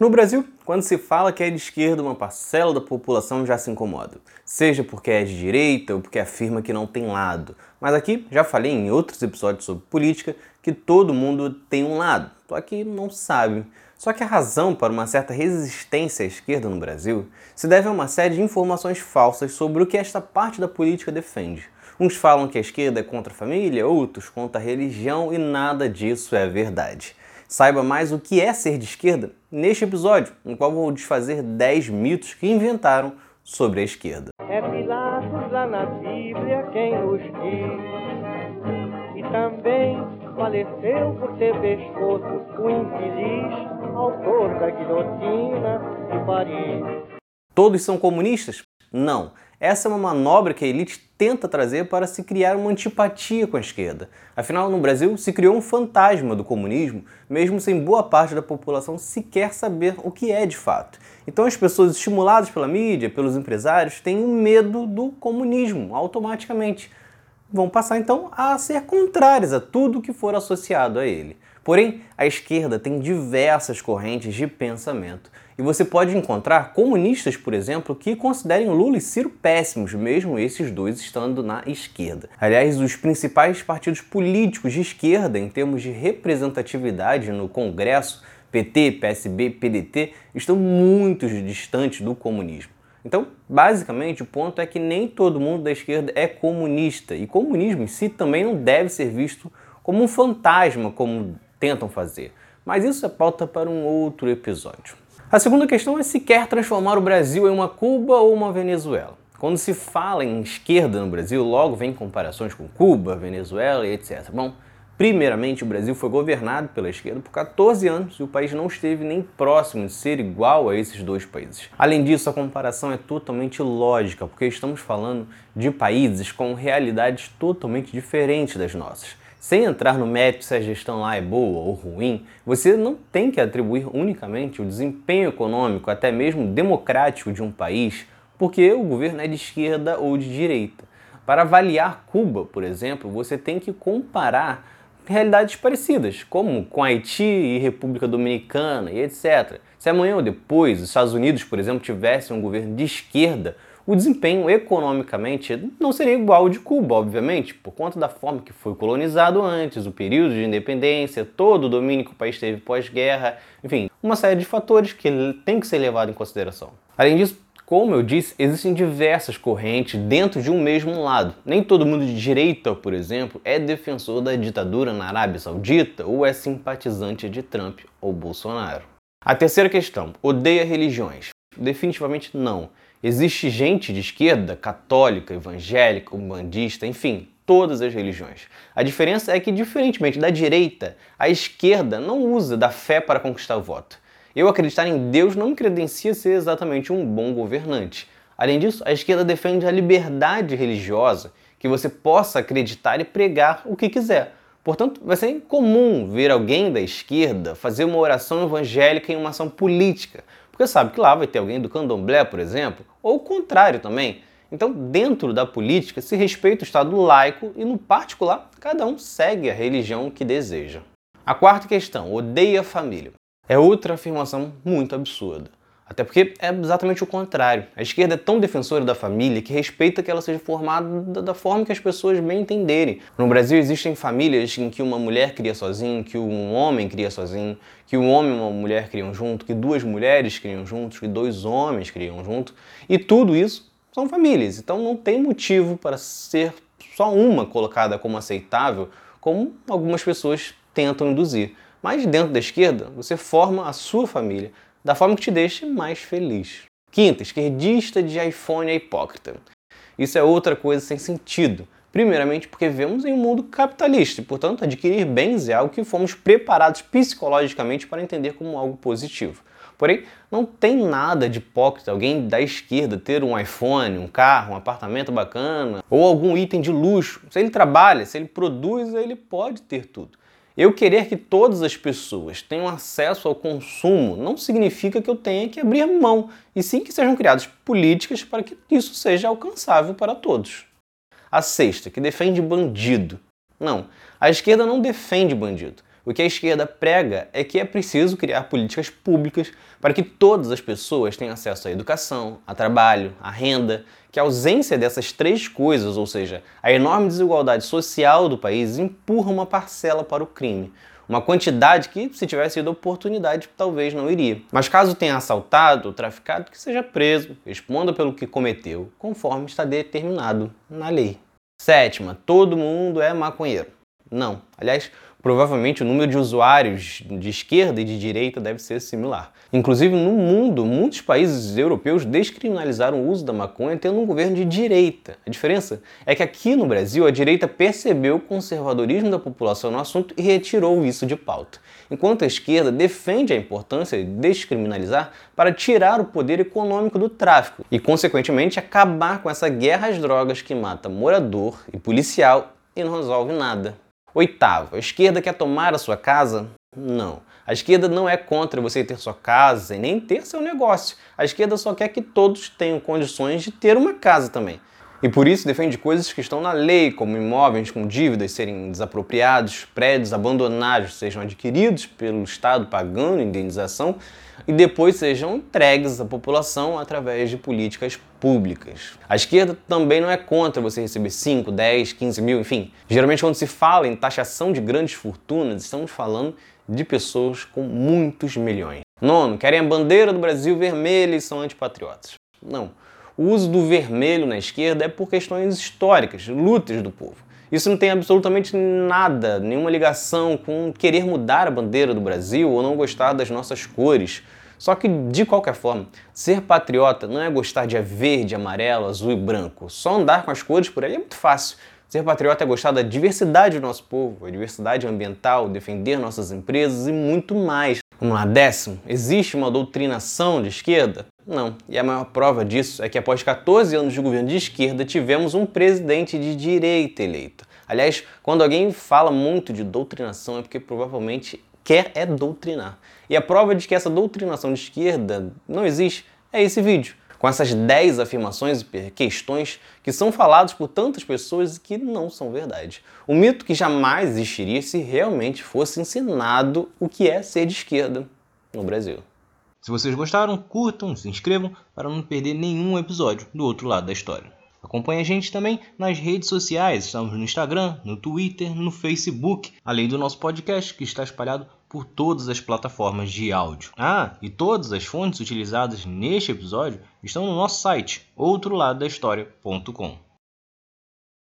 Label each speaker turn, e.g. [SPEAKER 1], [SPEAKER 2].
[SPEAKER 1] No Brasil, quando se fala que é de esquerda, uma parcela da população já se incomoda. Seja porque é de direita ou porque afirma que não tem lado. Mas aqui, já falei em outros episódios sobre política, que todo mundo tem um lado. Só que não sabe. Só que a razão para uma certa resistência à esquerda no Brasil se deve a uma série de informações falsas sobre o que esta parte da política defende. Uns falam que a esquerda é contra a família, outros contra a religião e nada disso é verdade. Saiba mais o que é ser de esquerda neste episódio, no qual vou desfazer 10 mitos que inventaram sobre a esquerda.
[SPEAKER 2] É Pilatos lá na Bíblia quem nos diz. E também faleceu por ter pescoço o infeliz autor da guilhotina de Paris.
[SPEAKER 1] Todos são comunistas? Não. Essa é uma manobra que a elite tenta trazer para se criar uma antipatia com a esquerda. Afinal, no Brasil se criou um fantasma do comunismo, mesmo sem boa parte da população sequer saber o que é de fato. Então as pessoas estimuladas pela mídia, pelos empresários, têm um medo do comunismo automaticamente. Vão passar então a ser contrárias a tudo que for associado a ele. Porém, a esquerda tem diversas correntes de pensamento. E você pode encontrar comunistas, por exemplo, que considerem Lula e Ciro péssimos, mesmo esses dois estando na esquerda. Aliás, os principais partidos políticos de esquerda, em termos de representatividade no Congresso, PT, PSB, PDT, estão muito distantes do comunismo. Então, basicamente, o ponto é que nem todo mundo da esquerda é comunista, e comunismo em si também não deve ser visto como um fantasma, como tentam fazer. Mas isso é pauta para um outro episódio. A segunda questão é se quer transformar o Brasil em uma Cuba ou uma Venezuela. Quando se fala em esquerda no Brasil, logo vem comparações com Cuba, Venezuela e etc. Bom, primeiramente o Brasil foi governado pela esquerda por 14 anos e o país não esteve nem próximo de ser igual a esses dois países. Além disso, a comparação é totalmente lógica, porque estamos falando de países com realidades totalmente diferentes das nossas. Sem entrar no mérito se a gestão lá é boa ou ruim, você não tem que atribuir unicamente o desempenho econômico, até mesmo democrático, de um país, porque o governo é de esquerda ou de direita. Para avaliar Cuba, por exemplo, você tem que comparar realidades parecidas, como com Haiti e República Dominicana e etc. Se amanhã ou depois os Estados Unidos, por exemplo, tivessem um governo de esquerda, o desempenho economicamente não seria igual ao de Cuba, obviamente, por conta da forma que foi colonizado antes, o período de independência, todo o domínio que o país teve pós-guerra, enfim, uma série de fatores que tem que ser levado em consideração. Além disso, como eu disse, existem diversas correntes dentro de um mesmo lado. Nem todo mundo de direita, por exemplo, é defensor da ditadura na Arábia Saudita ou é simpatizante de Trump ou Bolsonaro. A terceira questão: odeia religiões? Definitivamente não. Existe gente de esquerda, católica, evangélica, umbandista, enfim, todas as religiões. A diferença é que, diferentemente da direita, a esquerda não usa da fé para conquistar o voto. Eu acreditar em Deus não me credencia ser exatamente um bom governante. Além disso, a esquerda defende a liberdade religiosa, que você possa acreditar e pregar o que quiser. Portanto, vai ser incomum ver alguém da esquerda fazer uma oração evangélica em uma ação política, porque sabe que lá vai ter alguém do candomblé, por exemplo, ou o contrário também. Então, dentro da política, se respeita o Estado laico e, no particular, cada um segue a religião que deseja. A quarta questão, odeia a família. É outra afirmação muito absurda. Até porque é exatamente o contrário. A esquerda é tão defensora da família que respeita que ela seja formada da forma que as pessoas bem entenderem. No Brasil existem famílias em que uma mulher cria sozinho, que um homem cria sozinho, que um homem e uma mulher criam junto, que duas mulheres criam juntos, que dois homens criam junto. E tudo isso são famílias. Então não tem motivo para ser só uma colocada como aceitável, como algumas pessoas tentam induzir. Mas dentro da esquerda, você forma a sua família da forma que te deixe mais feliz. Quinta, esquerdista de iPhone é hipócrita. Isso é outra coisa sem sentido. Primeiramente, porque vivemos em um mundo capitalista e, portanto, adquirir bens é algo que fomos preparados psicologicamente para entender como algo positivo. Porém, não tem nada de hipócrita alguém da esquerda ter um iPhone, um carro, um apartamento bacana ou algum item de luxo. Se ele trabalha, se ele produz, ele pode ter tudo. Eu querer que todas as pessoas tenham acesso ao consumo não significa que eu tenha que abrir mão, e sim que sejam criadas políticas para que isso seja alcançável para todos. A sexta, que defende bandido. Não, a esquerda não defende bandido. O que a esquerda prega é que é preciso criar políticas públicas para que todas as pessoas tenham acesso à educação, a trabalho, à renda, que a ausência dessas três coisas, ou seja, a enorme desigualdade social do país, empurra uma parcela para o crime. Uma quantidade que, se tivesse sido oportunidade, talvez não iria. Mas caso tenha assaltado ou traficado, que seja preso, responda pelo que cometeu, conforme está determinado na lei. Sétima, todo mundo é maconheiro. Não. Aliás, provavelmente o número de usuários de esquerda e de direita deve ser similar. Inclusive, no mundo, muitos países europeus descriminalizaram o uso da maconha tendo um governo de direita. A diferença é que aqui no Brasil a direita percebeu o conservadorismo da população no assunto e retirou isso de pauta. Enquanto a esquerda defende a importância de descriminalizar para tirar o poder econômico do tráfico e, consequentemente, acabar com essa guerra às drogas que mata morador e policial e não resolve nada. Oitavo, a esquerda quer tomar a sua casa? Não. A esquerda não é contra você ter sua casa e nem ter seu negócio. A esquerda só quer que todos tenham condições de ter uma casa também. E por isso defende coisas que estão na lei, como imóveis com dívidas serem desapropriados, prédios abandonados sejam adquiridos pelo Estado pagando indenização e depois sejam entregues à população através de políticas públicas. A esquerda também não é contra você receber 5, 10, 15 mil, enfim. Geralmente, quando se fala em taxação de grandes fortunas, estamos falando de pessoas com muitos milhões. Nono, querem a bandeira do Brasil vermelha e são antipatriotas. Não. O uso do vermelho na esquerda é por questões históricas, lutas do povo. Isso não tem absolutamente nada, nenhuma ligação com querer mudar a bandeira do Brasil ou não gostar das nossas cores. Só que, de qualquer forma, ser patriota não é gostar de verde, amarelo, azul e branco. Só andar com as cores por aí é muito fácil. Ser patriota é gostar da diversidade do nosso povo, a diversidade ambiental, defender nossas empresas e muito mais. Vamos lá, décimo. Existe uma doutrinação de esquerda? Não. E a maior prova disso é que após 14 anos de governo de esquerda, tivemos um presidente de direita eleito. Aliás, quando alguém fala muito de doutrinação é porque provavelmente quer é doutrinar. E a prova de que essa doutrinação de esquerda não existe é esse vídeo, com essas 10 afirmações e questões que são faladas por tantas pessoas e que não são verdade. Um mito que jamais existiria se realmente fosse ensinado o que é ser de esquerda no Brasil.
[SPEAKER 3] Se vocês gostaram, curtam, se inscrevam para não perder nenhum episódio do outro lado da história. Acompanhe a gente também nas redes sociais, estamos no Instagram, no Twitter, no Facebook, além do nosso podcast que está espalhado por todas as plataformas de áudio. Ah, e todas as fontes utilizadas neste episódio estão no nosso site, outroladodahistoria.com.